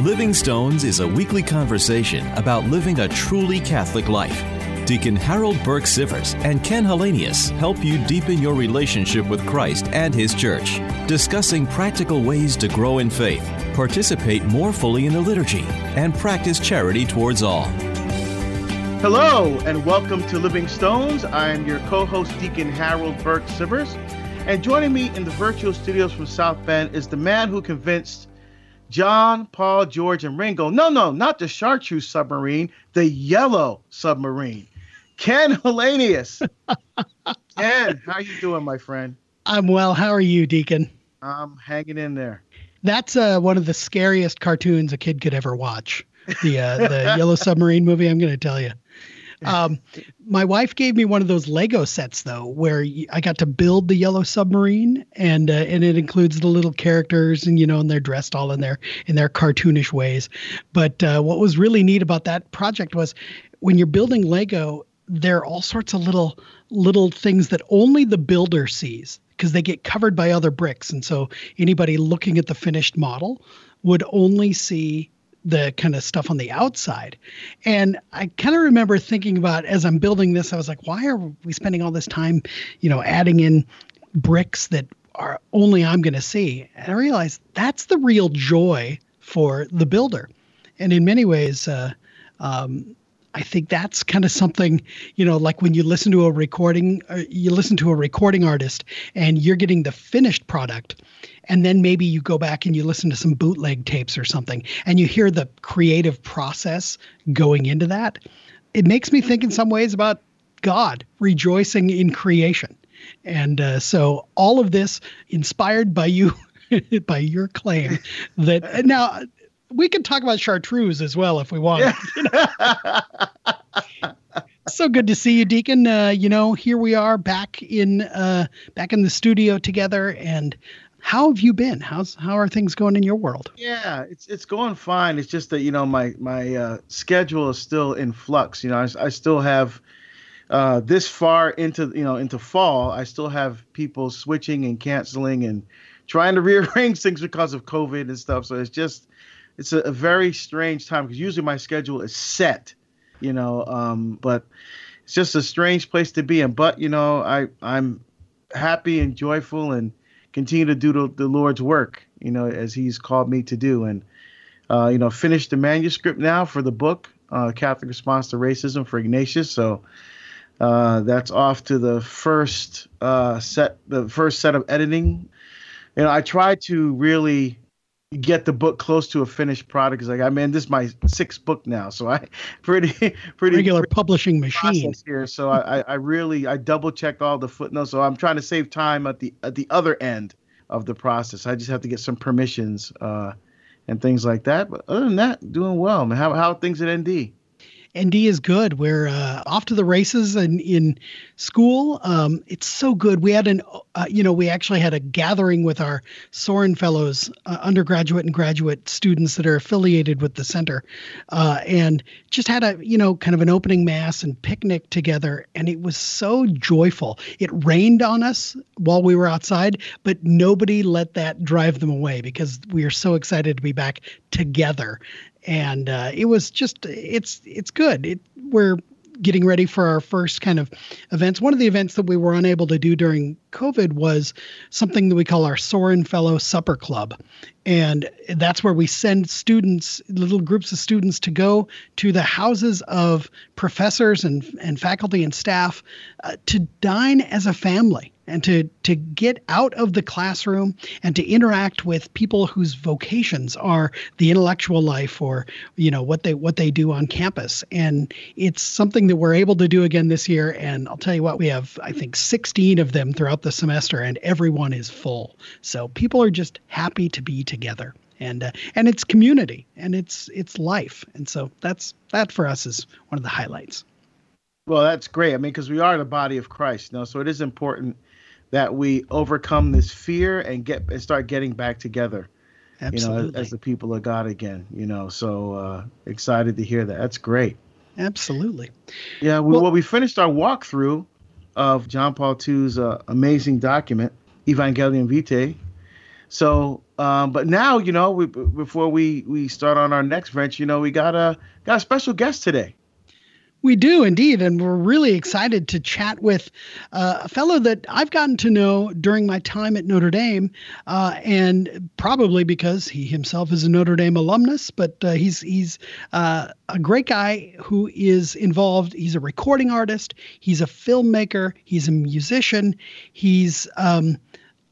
Living Stones is a weekly conversation about living a truly Catholic life. Deacon Harold Burke Sivers and Ken Hallenius help you deepen your relationship with Christ and His Church, discussing practical ways to grow in faith, participate more fully in the liturgy, and practice charity towards all. Hello, and welcome to Living Stones. I am your co host, Deacon Harold Burke Sivers. And joining me in the virtual studios from South Bend is the man who convinced John, Paul, George, and Ringo no, no, not the chartreuse submarine, the yellow submarine. Ken Hallenius. Ken, how you doing, my friend? I'm well. How are you, Deacon? I'm hanging in there. That's uh, one of the scariest cartoons a kid could ever watch. The uh, the Yellow Submarine movie. I'm going to tell you. Um, my wife gave me one of those Lego sets though, where I got to build the Yellow Submarine, and uh, and it includes the little characters, and you know, and they're dressed all in their in their cartoonish ways. But uh, what was really neat about that project was when you're building Lego, there are all sorts of little little things that only the builder sees because they get covered by other bricks, and so anybody looking at the finished model would only see the kind of stuff on the outside. And I kind of remember thinking about as I'm building this, I was like, why are we spending all this time, you know, adding in bricks that are only I'm going to see? And I realized that's the real joy for the builder. And in many ways, uh, um, I think that's kind of something, you know, like when you listen to a recording, uh, you listen to a recording artist and you're getting the finished product and then maybe you go back and you listen to some bootleg tapes or something and you hear the creative process going into that it makes me think in some ways about god rejoicing in creation. And uh, so all of this inspired by you by your claim that now we can talk about chartreuse as well if we want Yeah, so good to see you deacon uh, you know here we are back in uh, back in the studio together and how have you been? How's how are things going in your world? Yeah, it's it's going fine. It's just that you know my my uh, schedule is still in flux. You know, I, I still have uh, this far into you know into fall. I still have people switching and canceling and trying to rearrange things because of COVID and stuff. So it's just it's a, a very strange time because usually my schedule is set. You know, um, but it's just a strange place to be in. But you know, I I'm happy and joyful and continue to do the, the Lord's work, you know, as He's called me to do, and uh, you know, finish the manuscript now for the book, uh, Catholic Response to Racism for Ignatius. So uh, that's off to the first uh, set, the first set of editing. You know, I try to really get the book close to a finished product because like I mean this is my sixth book now, so I pretty pretty regular pretty publishing machine here. So I, I really I double checked all the footnotes. So I'm trying to save time at the at the other end of the process. I just have to get some permissions uh, and things like that. But other than that, doing well. Man, how how are things at ND? ND is good. We're uh, off to the races and in school. Um, it's so good. We had an, uh, you know, we actually had a gathering with our Sorin Fellows, uh, undergraduate and graduate students that are affiliated with the center, uh, and just had a, you know, kind of an opening mass and picnic together. And it was so joyful. It rained on us while we were outside, but nobody let that drive them away because we are so excited to be back together and uh, it was just it's it's good. It, we're getting ready for our first kind of events. One of the events that we were unable to do during COVID was something that we call our Sorin Fellow Supper Club. And that's where we send students, little groups of students, to go to the houses of professors and, and faculty and staff uh, to dine as a family and to to get out of the classroom and to interact with people whose vocations are the intellectual life or you know what they what they do on campus. And it's something that we're able to do again this year. And I'll tell you what we have I think 16 of them throughout the semester and everyone is full. So people are just happy to be together. And uh, and it's community and it's it's life. And so that's that for us is one of the highlights. Well, that's great. I mean, because we are the body of Christ, you know, so it is important that we overcome this fear and get and start getting back together. Absolutely. You know, as, as the people of God again. You know, so uh, excited to hear that. That's great. Absolutely. Yeah. We, well, well, we finished our walkthrough of John Paul II's uh, amazing document, Evangelium Vitae. So Um, but now, you know, we, before we we start on our next venture, you know, we got a got a special guest today. We do indeed, and we're really excited to chat with uh, a fellow that I've gotten to know during my time at Notre Dame, uh, and probably because he himself is a Notre Dame alumnus. But uh, he's he's uh, a great guy who is involved. He's a recording artist. He's a filmmaker. He's a musician. He's um,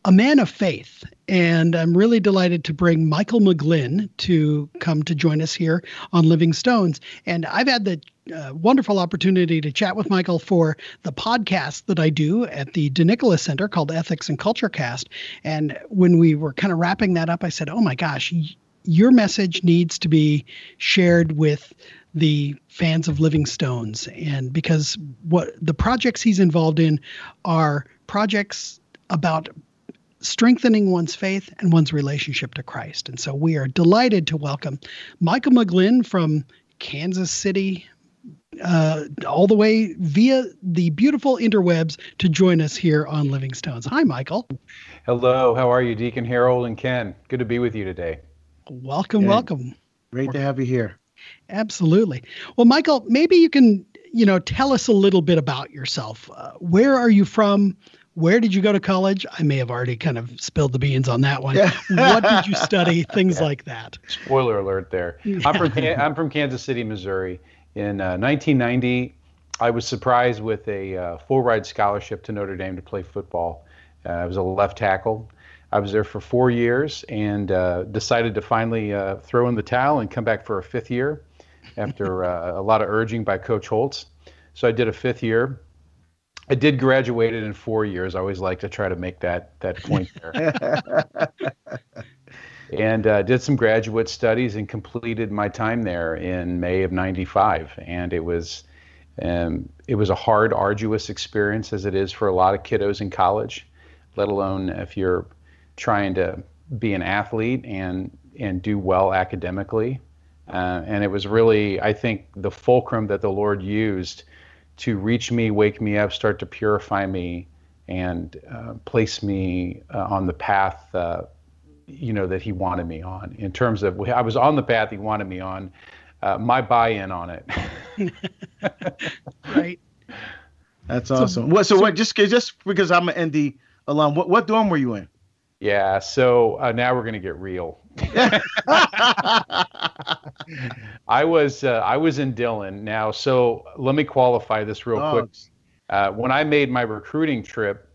a man of faith. And I'm really delighted to bring Michael McGlinn to come to join us here on Living Stones. And I've had the wonderful opportunity to chat with Michael for the podcast that I do at the DeNicola Center called Ethics and Culture Cast. And when we were kind of wrapping that up, I said, Oh my gosh, y- your message needs to be shared with the fans of Living Stones. And because what the projects he's involved in are projects about strengthening one's faith and one's relationship to Christ. And so we are delighted to welcome Michael McGlinn from Kansas City, uh, all the way via the beautiful interwebs to join us here on Living Stones. Hi, Michael. Hello. How are you, Deacon Harold and Ken? Good to be with you today. Welcome, welcome. Great to have you here. Absolutely. Well, Michael, maybe you can, you know, tell us a little bit about yourself. Uh, where are you from? Where did you go to college? I may have already kind of spilled the beans on that one. what did you study? Things yeah. like that. Spoiler alert there. I'm from I'm from Kansas City, Missouri. In uh, 1990, I was surprised with a uh, full ride scholarship to Notre Dame to play football. Uh, I was a left tackle. I was there for four years and uh, decided to finally uh, throw in the towel and come back for a fifth year after uh, a lot of urging by Coach Holtz. So I did a fifth year I did graduate it in four years. I always like to try to make that that point there. and uh, did some graduate studies and completed my time there in May of '95. And it was um, it was a hard, arduous experience as it is for a lot of kiddos in college, let alone if you're trying to be an athlete and and do well academically. Uh, and it was really, I think, the fulcrum that the Lord used to reach me, wake me up, start to purify me, and uh, place me uh, on the path, uh, you know, that He wanted me on. In terms of, I was on the path He wanted me on. Uh, my buy-in on it. right. That's awesome. So, what? So, so, what? Just just because I'm an ND alum, what what dorm were you in? Yeah. So uh, now we're gonna get real. I was uh, I was in Dillon now. So let me qualify this real oh. quick. Uh, when I made my recruiting trip,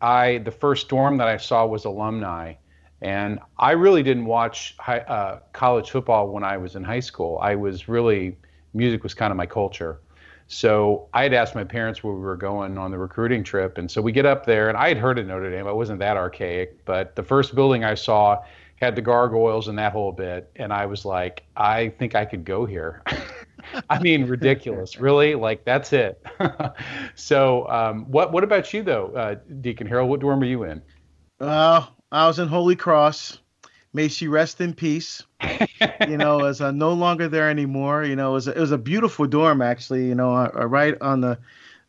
I the first dorm that I saw was alumni, and I really didn't watch high, uh, college football when I was in high school. I was really music was kind of my culture. So I had asked my parents where we were going on the recruiting trip, and so we get up there, and I had heard of Notre Dame. I wasn't that archaic, but the first building I saw had the gargoyles and that whole bit, and I was like, I think I could go here. I mean, ridiculous, really? Like that's it. so, um, what what about you though, uh, Deacon Harold? What dorm were you in? Uh, I was in Holy Cross. May she rest in peace. you know, as I'm no longer there anymore. You know, it was a, it was a beautiful dorm actually. You know, uh, uh right on the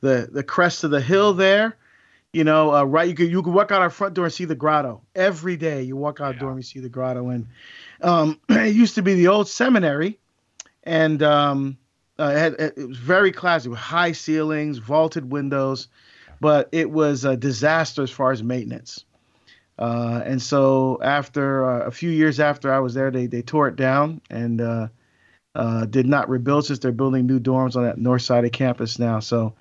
the the crest of the hill there. You know, uh, right. You could you could walk out our front door and see the grotto every day. You walk out yeah. door and you see the grotto, and um, it used to be the old seminary, and um, uh, it, had, it, was very classy with high ceilings, vaulted windows, but it was a disaster as far as maintenance. Uh, and so after uh, a few years after I was there, they they tore it down and uh, uh, did not rebuild since they're building new dorms on that north side of campus now. So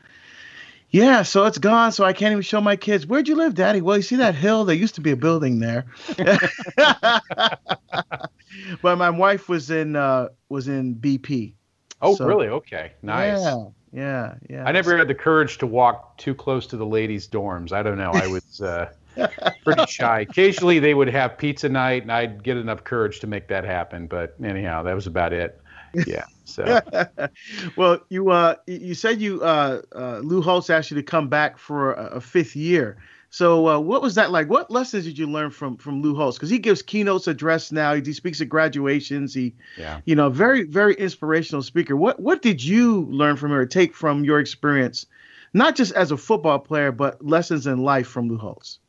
yeah, so it's gone. So I can't even show my kids. Where'd you live, Daddy? Well, you see that hill? There used to be a building there. but my wife was in uh, was in BP. Oh, so, really? Okay, nice. Yeah, yeah, yeah. I never had the courage to walk too close to the ladies' dorms. I don't know. I was uh, pretty shy. Occasionally, they would have pizza night, and I'd get enough courage to make that happen. But anyhow, that was about it. Yeah. So, well, you uh, you said you uh, uh, Lou Holtz asked you to come back for a, a fifth year. So, uh, what was that like? What lessons did you learn from from Lou Holtz? Because he gives keynotes address now. He, he speaks at graduations. He, yeah. you know, very very inspirational speaker. What what did you learn from or take from your experience, not just as a football player, but lessons in life from Lou Holtz?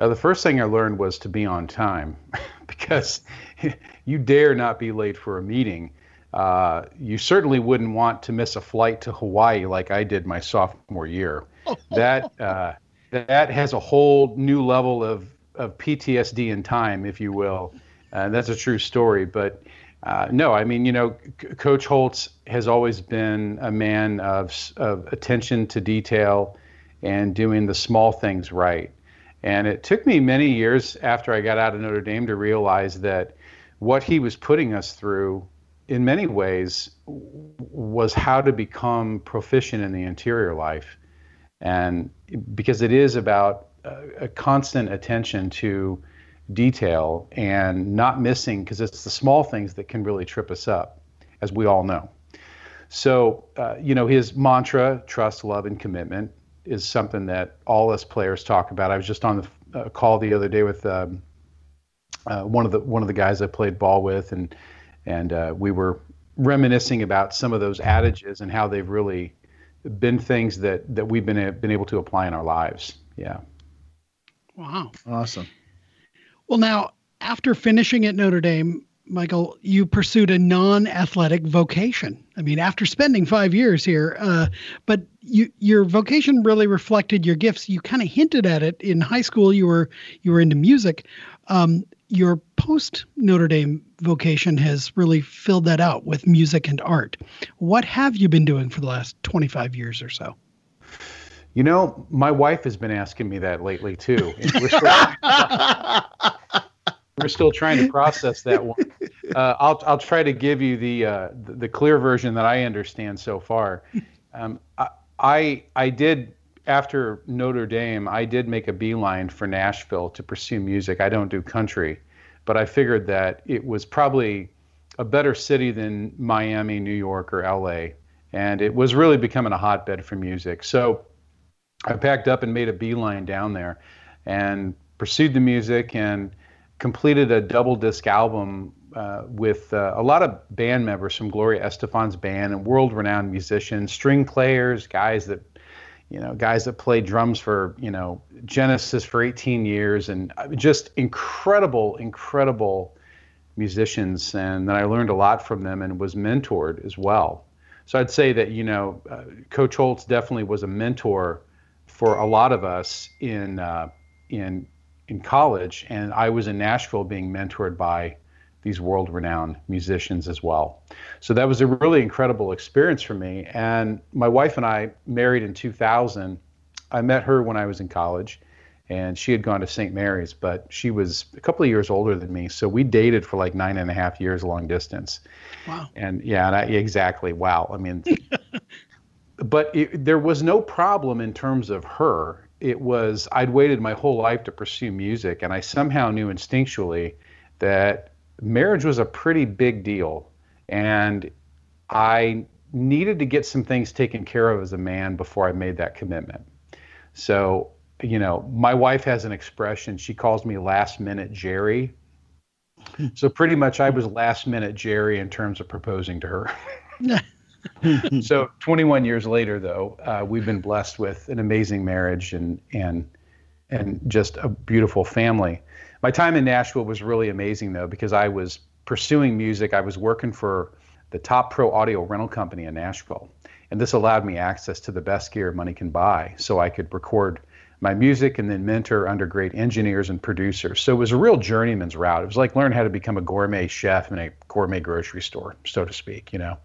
Uh, the first thing I learned was to be on time. because you dare not be late for a meeting. Uh, you certainly wouldn't want to miss a flight to Hawaii like I did my sophomore year. that uh, that has a whole new level of of PTSD in time, if you will. Uh, that's a true story, but uh, no, I mean, you know, C- Coach Holtz has always been a man of, of attention to detail and doing the small things right. And it took me many years after I got out of Notre Dame to realize that what he was putting us through, in many ways, was how to become proficient in the interior life. And because it is about a, constant attention to detail and not missing because it's the small things that can really trip us up, as we all know. So, uh, you know, his mantra, trust, love, and commitment, is something that all us players talk about. I was just on the uh, call the other day with um, uh, one of the one of the guys I played ball with, and and uh, we were reminiscing about some of those adages and how they've really been things that that we've been been able to apply in our lives. Yeah. Wow. Awesome. Well, now, after finishing at Notre Dame, Michael, you pursued a non athletic vocation. I mean, after spending five years here, uh, but you, your vocation really reflected your gifts. You kind of hinted at it in high school. You were you were into music. Um, your post Notre Dame vocation has really filled that out with music and art. What have you been doing for the last 25 years or so? You know, my wife has been asking me that lately too. We're still, trying to process that one. Uh, I'll I'll try to give you the uh, the, clear version that I understand so far. Um, I I did after Notre Dame, I did make a beeline for Nashville to pursue music. I don't do country, but I figured that it was probably a better city than Miami, New York, or LA, and it was really becoming a hotbed for music. So I packed up and made a beeline down there and pursued the music and completed a double disc album uh, with uh, a lot of band members from Gloria Estefan's band and world renowned musicians, string players, guys that you know, guys that played drums for, you know, Genesis for 18 years and uh, just incredible, incredible musicians. And then I learned a lot from them and was mentored as well. So I'd say that, you know, uh, Coach Holtz definitely was a mentor for a lot of us in uh, in in college, and I was in Nashville being mentored by these world-renowned musicians as well. So that was a really incredible experience for me. And my wife and I married in 2000. I met her when I was in college, and she had gone to St. Mary's, but she was a couple of years older than me. So we dated for like nine and a half years long distance. Wow. And yeah, and I, exactly. Wow. I mean, but it, there was no problem in terms of her. It was I'd waited my whole life to pursue music, and I somehow knew instinctually that marriage was a pretty big deal, and I needed to get some things taken care of as a man before I made that commitment. So, you know, my wife has an expression. She calls me last minute Jerry. So pretty much I was last minute Jerry in terms of proposing to her. so 21 years later, though, uh, we've been blessed with an amazing marriage and and and just a beautiful family. My time in Nashville was really amazing, though, because I was pursuing music. I was working for the top pro audio rental company in Nashville, and this allowed me access to the best gear money can buy, so I could record my music and then mentor under great engineers and producers. So it was a real journeyman's route. It was like learn how to become a gourmet chef in a gourmet grocery store, so to speak, you know.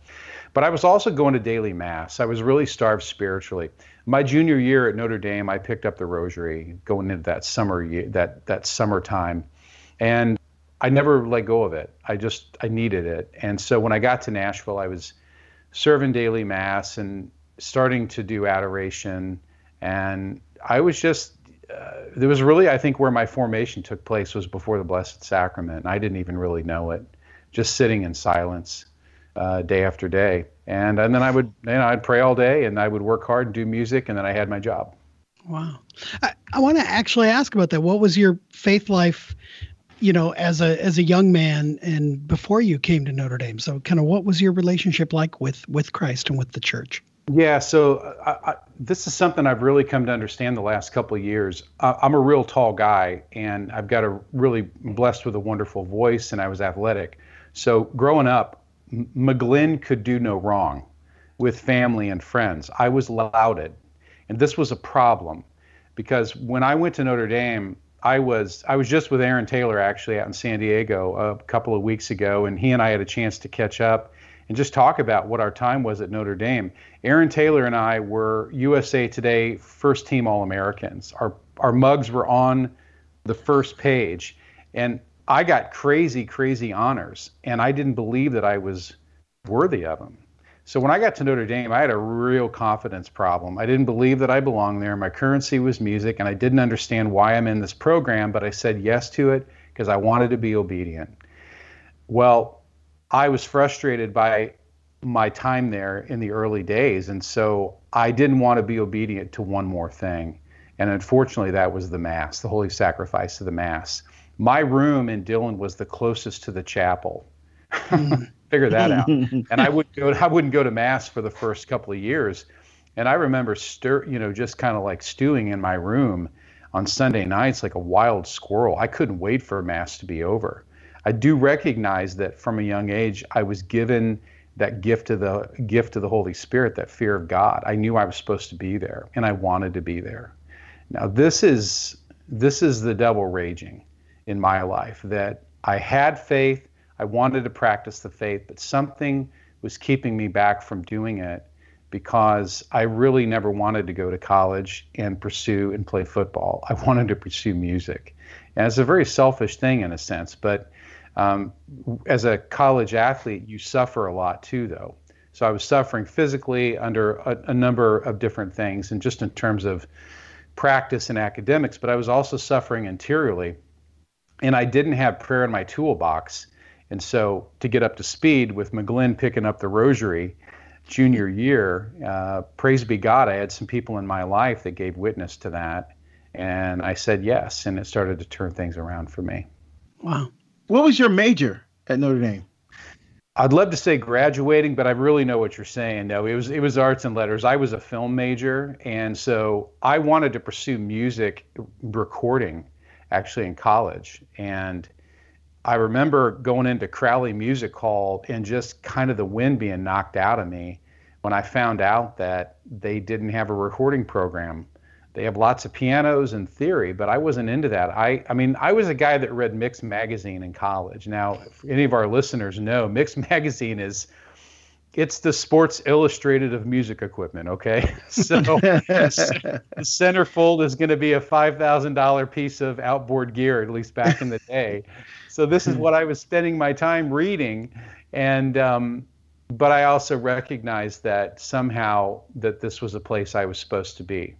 But I was also going to daily mass. I was really starved spiritually. My junior year at Notre Dame, I picked up the rosary going into that summer year, that that summertime, and I never let go of it. I just I needed it. And so when I got to Nashville, I was serving daily mass and starting to do adoration, and I was just uh, there was really I think where my formation took place was before the Blessed Sacrament. And I didn't even really know it, just sitting in silence uh, day after day. And and then I would you know I'd pray all day and I would work hard and do music and then I had my job. Wow. I, I want to actually ask about that. What was your faith life, you know, as a as a young man and before you came to Notre Dame? So kind of what was your relationship like with with Christ and with the church? Yeah, so I, I, this is something I've really come to understand the last couple of years. Uh, I'm a real tall guy, and I've got a really blessed with a wonderful voice, and I was athletic. So growing up, McGlinn could do no wrong with family and friends. I was lauded, and this was a problem because when I went to Notre Dame, I was I was just with Aaron Taylor actually out in San Diego a couple of weeks ago, and he and I had a chance to catch up and just talk about what our time was at Notre Dame. Aaron Taylor and I were USA Today first team All Americans. Our our mugs were on the first page, and I got crazy, crazy honors, and I didn't believe that I was worthy of them. So when I got to Notre Dame, I had a real confidence problem. I didn't believe that I belonged there. My currency was music, and I didn't understand why I'm in this program, but I said yes to it because I wanted to be obedient. Well, I was frustrated by my time there in the early days, and so I didn't want to be obedient to one more thing. And unfortunately, that was the Mass, the holy sacrifice of the Mass. My room in Dillon was the closest to the chapel. Mm. Figure that out. and I would go. I wouldn't go to Mass for the first couple of years. And I remember stir, you know, just kind of like stewing in my room on Sunday nights like a wild squirrel. I couldn't wait for Mass to be over. I do recognize that from a young age, I was given that gift of the gift of the Holy Spirit, that fear of God. I knew I was supposed to be there, and I wanted to be there. Now this is this is the devil raging in my life that I had faith, I wanted to practice the faith, but something was keeping me back from doing it because I really never wanted to go to college and pursue and play football. I wanted to pursue music. And it's a very selfish thing in a sense, but um, as a college athlete, you suffer a lot too, though. So I was suffering physically under a, a, number of different things, and just in terms of practice and academics, but I was also suffering interiorly. And I didn't have prayer in my toolbox. And so to get up to speed with McGlinn picking up the rosary junior year, uh, praise be God, I had some people in my life that gave witness to that. And I said yes, and it started to turn things around for me. Wow. What was your major at Notre Dame? I'd love to say graduating, but I really know what you're saying. No, it was it was arts and letters. I was a film major, and so I wanted to pursue music recording, actually in college. And I remember going into Crowley Music Hall and just kind of the wind being knocked out of me when I found out that they didn't have a recording program they have lots of pianos and theory, but I wasn't into that. I, I mean, I was a guy that read Mix magazine in college. Now, if any of our listeners know, Mix magazine is it's the Sports Illustrated of music equipment. Okay, so the centerfold is going to be a five thousand dollar piece of outboard gear, at least back in the day. So this is what I was spending my time reading, and um, but I also recognized that somehow that this was a place I was supposed to be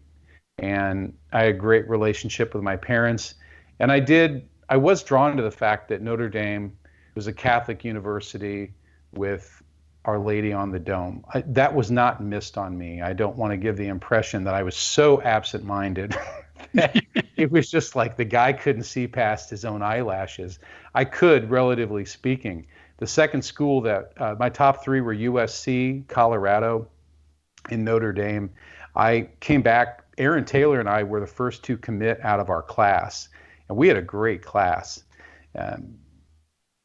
and I had a great relationship with my parents. And I did, I was drawn to the fact that Notre Dame was a Catholic university with Our Lady on the Dome. I, that was not missed on me. I don't want to give the impression that I was so absent minded. it was just like the guy couldn't see past his own eyelashes. I could, relatively speaking. The second school that uh, my top three were USC, Colorado, and Notre Dame. I came back Aaron Taylor and I were the first to commit out of our class, and we had a great class. Um,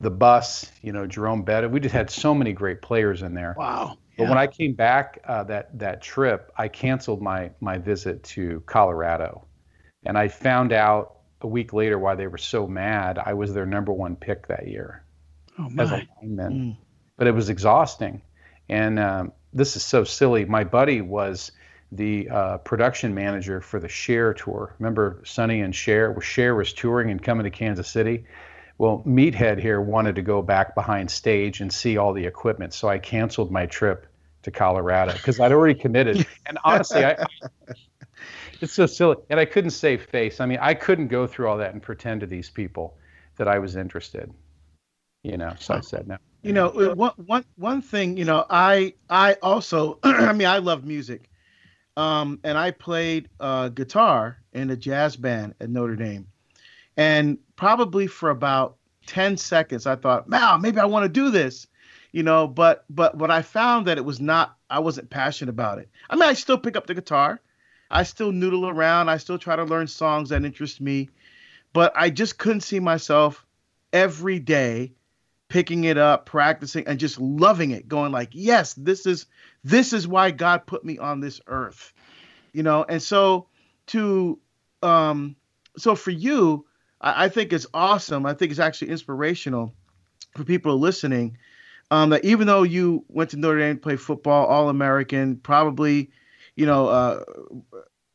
the bus, you know, Jerome Bettis, we just had so many great players in there. Wow. But when I came back uh, that that trip, I canceled my my visit to Colorado, and I found out a week later why they were so mad. I was their number one pick that year oh, as a lineman, mm. but it was exhausting. And um, this is so silly. My buddy was the uh, production manager for the Cher tour. Remember Sonny and Cher? Cher was touring and coming to Kansas City. Well, Meathead here wanted to go back behind stage and see all the equipment, so I canceled my trip to Colorado because I'd already committed. And honestly, I, it's so silly, and I couldn't save face. I mean, I couldn't go through all that and pretend to these people that I was interested. You know, so I said no. You know, one one one thing. You know, I I also, I mean, I love music, um, and I played uh, guitar in a jazz band at Notre Dame. And probably for about 10 seconds, I thought, wow, maybe I want to do this. you know. But but but I found that it was not. I wasn't passionate about it. I mean, I still pick up the guitar. I still noodle around. I still try to learn songs that interest me, but I just couldn't see myself every day picking it up, practicing, and just loving it, going like, yes, this is this is why God put me on this earth. You know, and so to um so for you, I, I think it's awesome. I think it's actually inspirational for people listening. Um, that even though you went to Notre Dame to play football, All American, probably, you know, uh,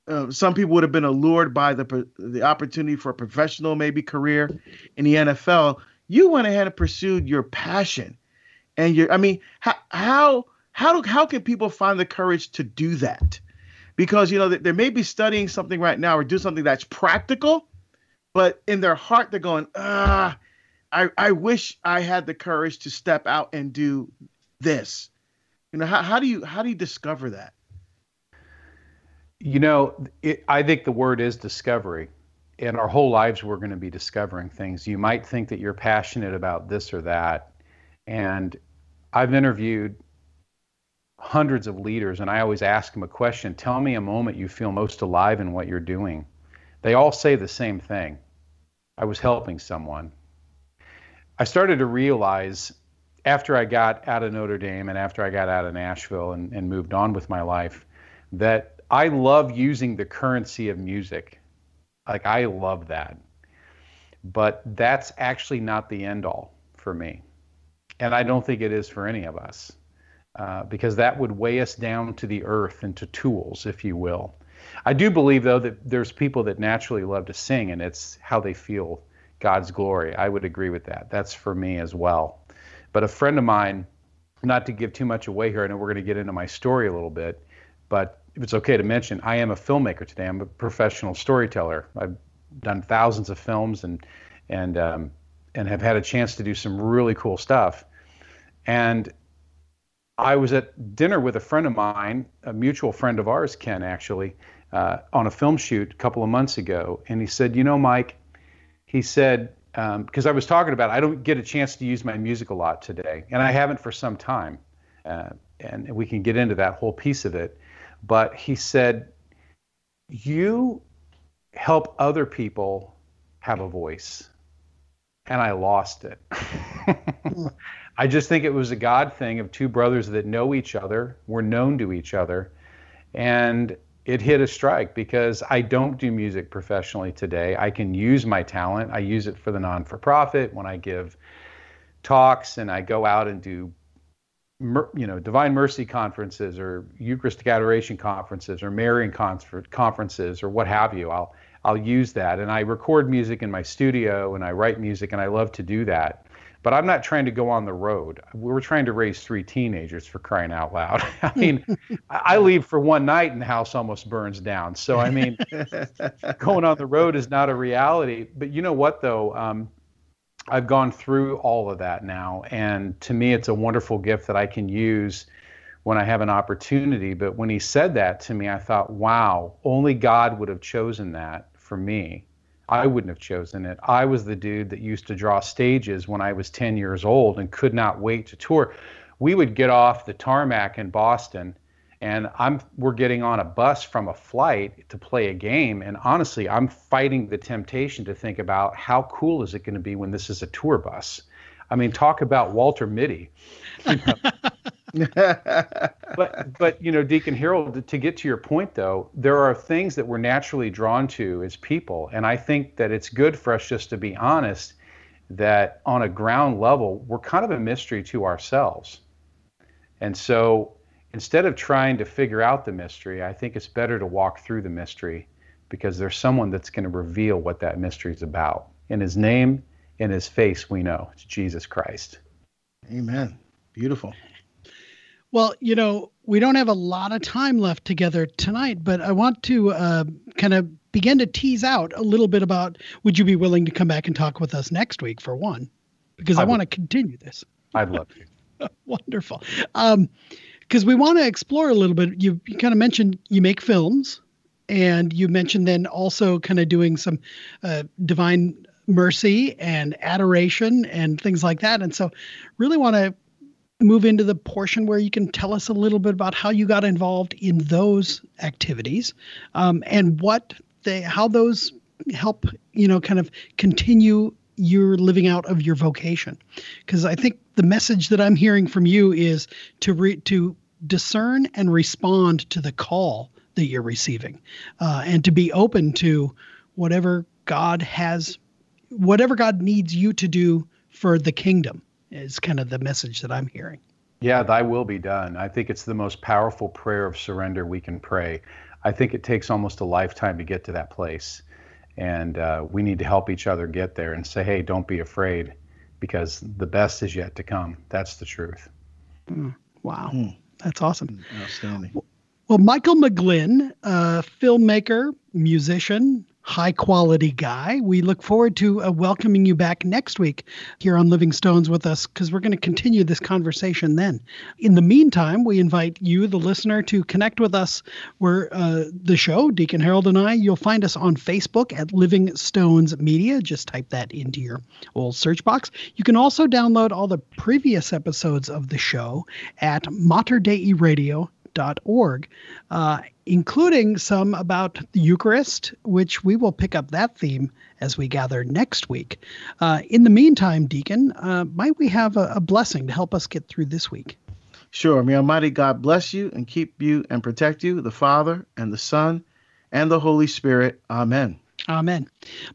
uh, some people would have been allured by the the opportunity for a professional maybe career in the NFL you went ahead and pursued your passion and your i mean how how how, do, how can people find the courage to do that because you know they, they may be studying something right now or do something that's practical but in their heart they're going ah i i wish i had the courage to step out and do this. You know how, how do you how do you discover that? You know it, i think the word is discovery. In our whole lives we're going to be discovering things. You might think that you're passionate about this or that. And i've interviewed hundreds of leaders and i always ask them a question. Tell me a moment you feel most alive in what you're doing. They all say the same thing i was helping someone i started to realize after i got out of notre dame and after i got out of nashville and, and moved on with my life that i love using the currency of music like I love that. But that's actually not the end all for me. And I don't think it is for any of us. Uh, because that would weigh us down to the earth and to tools, if you will. I do believe, though, that there's people that naturally love to sing, and it's how they feel God's glory. I would agree with that. That's for me as well. But a friend of mine, not to give too much away here, I know we're going to get into my story a little bit, but if it's okay to mention, I am a filmmaker today. I'm a professional storyteller. I've done thousands of films and and um, and have had a chance to do some really cool stuff. And I was at dinner with a friend of mine, a mutual friend of ours, Ken, actually, uh, on a film shoot a couple of months ago, and he said, "You know, Mike," he said, because um, I was talking about I don't get a chance to use my music a lot today, and I haven't for some time, uh, and we can get into that whole piece of it but he said, You help other people have a voice. And I lost it. I just think it was a God thing of two brothers that know each other, were known to each other. And it hit a strike because I don't do music professionally today. I can use my talent. I use it for the non for profit when I give talks and I go out and do you know, Divine Mercy conferences or Eucharistic Adoration conferences or Marian conferences or what have you. I'll I'll use that, and I record music in my studio and I write music, and I love to do that. But I'm not trying to go on the road. We're trying to raise three teenagers for crying out loud. I mean, I leave for one night and the house almost burns down. So I mean, going on the road is not a reality. But you know what though? Um, I've gone through all of that now, and to me, it's a wonderful gift that I can use when I have an opportunity. But when he said that to me, I thought, wow, only God would have chosen that for me. I wouldn't have chosen it. I was the dude that used to draw stages when I was 10 years old and could not wait to tour. We would get off the tarmac in Boston and I'm we're getting on a bus from a flight to play a game and honestly I'm fighting the temptation to think about how cool is it going to be when this is a tour bus. I mean talk about Walter Mitty. You know. but but you know Deacon Harold to get to your point though there are things that we're naturally drawn to as people and I think that it's good for us just to be honest that on a ground level we're kind of a mystery to ourselves. And so instead of trying to figure out the mystery, I think it's better to walk through the mystery because there's someone that's going to reveal what that mystery is about. In his name, in his face, we know it's Jesus Christ. Amen. Beautiful. Well, you know, we don't have a lot of time left together tonight, but I want to uh, kind of begin to tease out a little bit about would you be willing to come back and talk with us next week for one? Because I, I want to continue this. I'd love to. Wonderful. Um, because we want to explore a little bit. You, you kind of mentioned you make films, and you mentioned then also kind of doing some uh, divine mercy and adoration and things like that. And so, really want to move into the portion where you can tell us a little bit about how you got involved in those activities um, and what they, how those help, you know, kind of continue your living out of your vocation. Because I think the message that I'm hearing from you is to re- to discern and respond to the call that you're receiving, uh, and to be open to whatever God has, whatever God needs you to do for the kingdom is kind of the message that I'm hearing. Yeah, thy will be done. I think it's the most powerful prayer of surrender we can pray. I think it takes almost a lifetime to get to that place. And uh, we need to help each other get there and say, hey, don't be afraid because the best is yet to come. That's the truth. Mm, wow. Mm. That's awesome. Outstanding. Well, Michael McGlinn, uh, filmmaker, musician, high quality guy. We look forward to uh, welcoming you back next week here on Living Stones with us because we're going to continue this conversation then. In the meantime, we invite you, the listener, to connect with us. We're uh, the show, Deacon Harold and I. You'll find us on Facebook at Living Stones Media. Just type that into your old search box. You can also download all the previous episodes of the show at Mater Dei Radio org, uh, including some about the Eucharist, which we will pick up that theme as we gather next week. Uh, in the meantime, Deacon, uh, might we have a, a, blessing to help us get through this week? Sure. May Almighty God bless you and keep you and protect you, the Father and the Son and the Holy Spirit. Amen. Amen.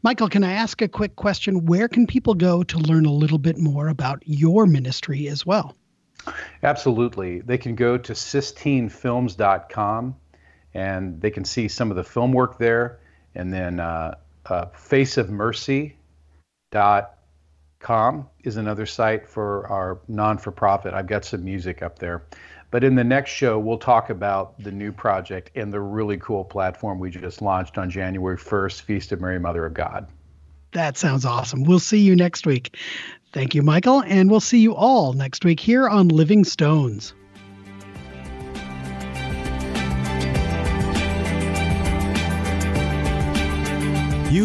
Michael, can I ask a quick question? Where can people go to learn a little bit more about your ministry as well? Absolutely. They can go to sistinefilms.com and they can see some of the film work there. And then uh, uh, faceofmercy.com is another site for our non for profit. I've got some music up there. But in the next show, we'll talk about the new project and the really cool platform we just launched on January 1st, Feast of Mary, Mother of God. That sounds awesome. We'll see you next week. Thank you, Michael, and we'll see you all next week here on Living Stones.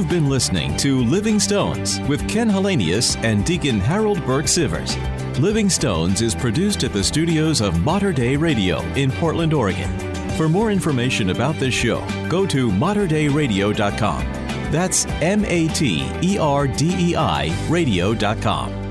You've been listening to Living Stones with Ken Hallenius and Deacon Harold Burke Sivers. Living Stones is produced at the studios of Mater Dei Radio in Portland, Oregon. For more information about this show, go to materdeiradio.com. That's M A T E R D E I radio.com.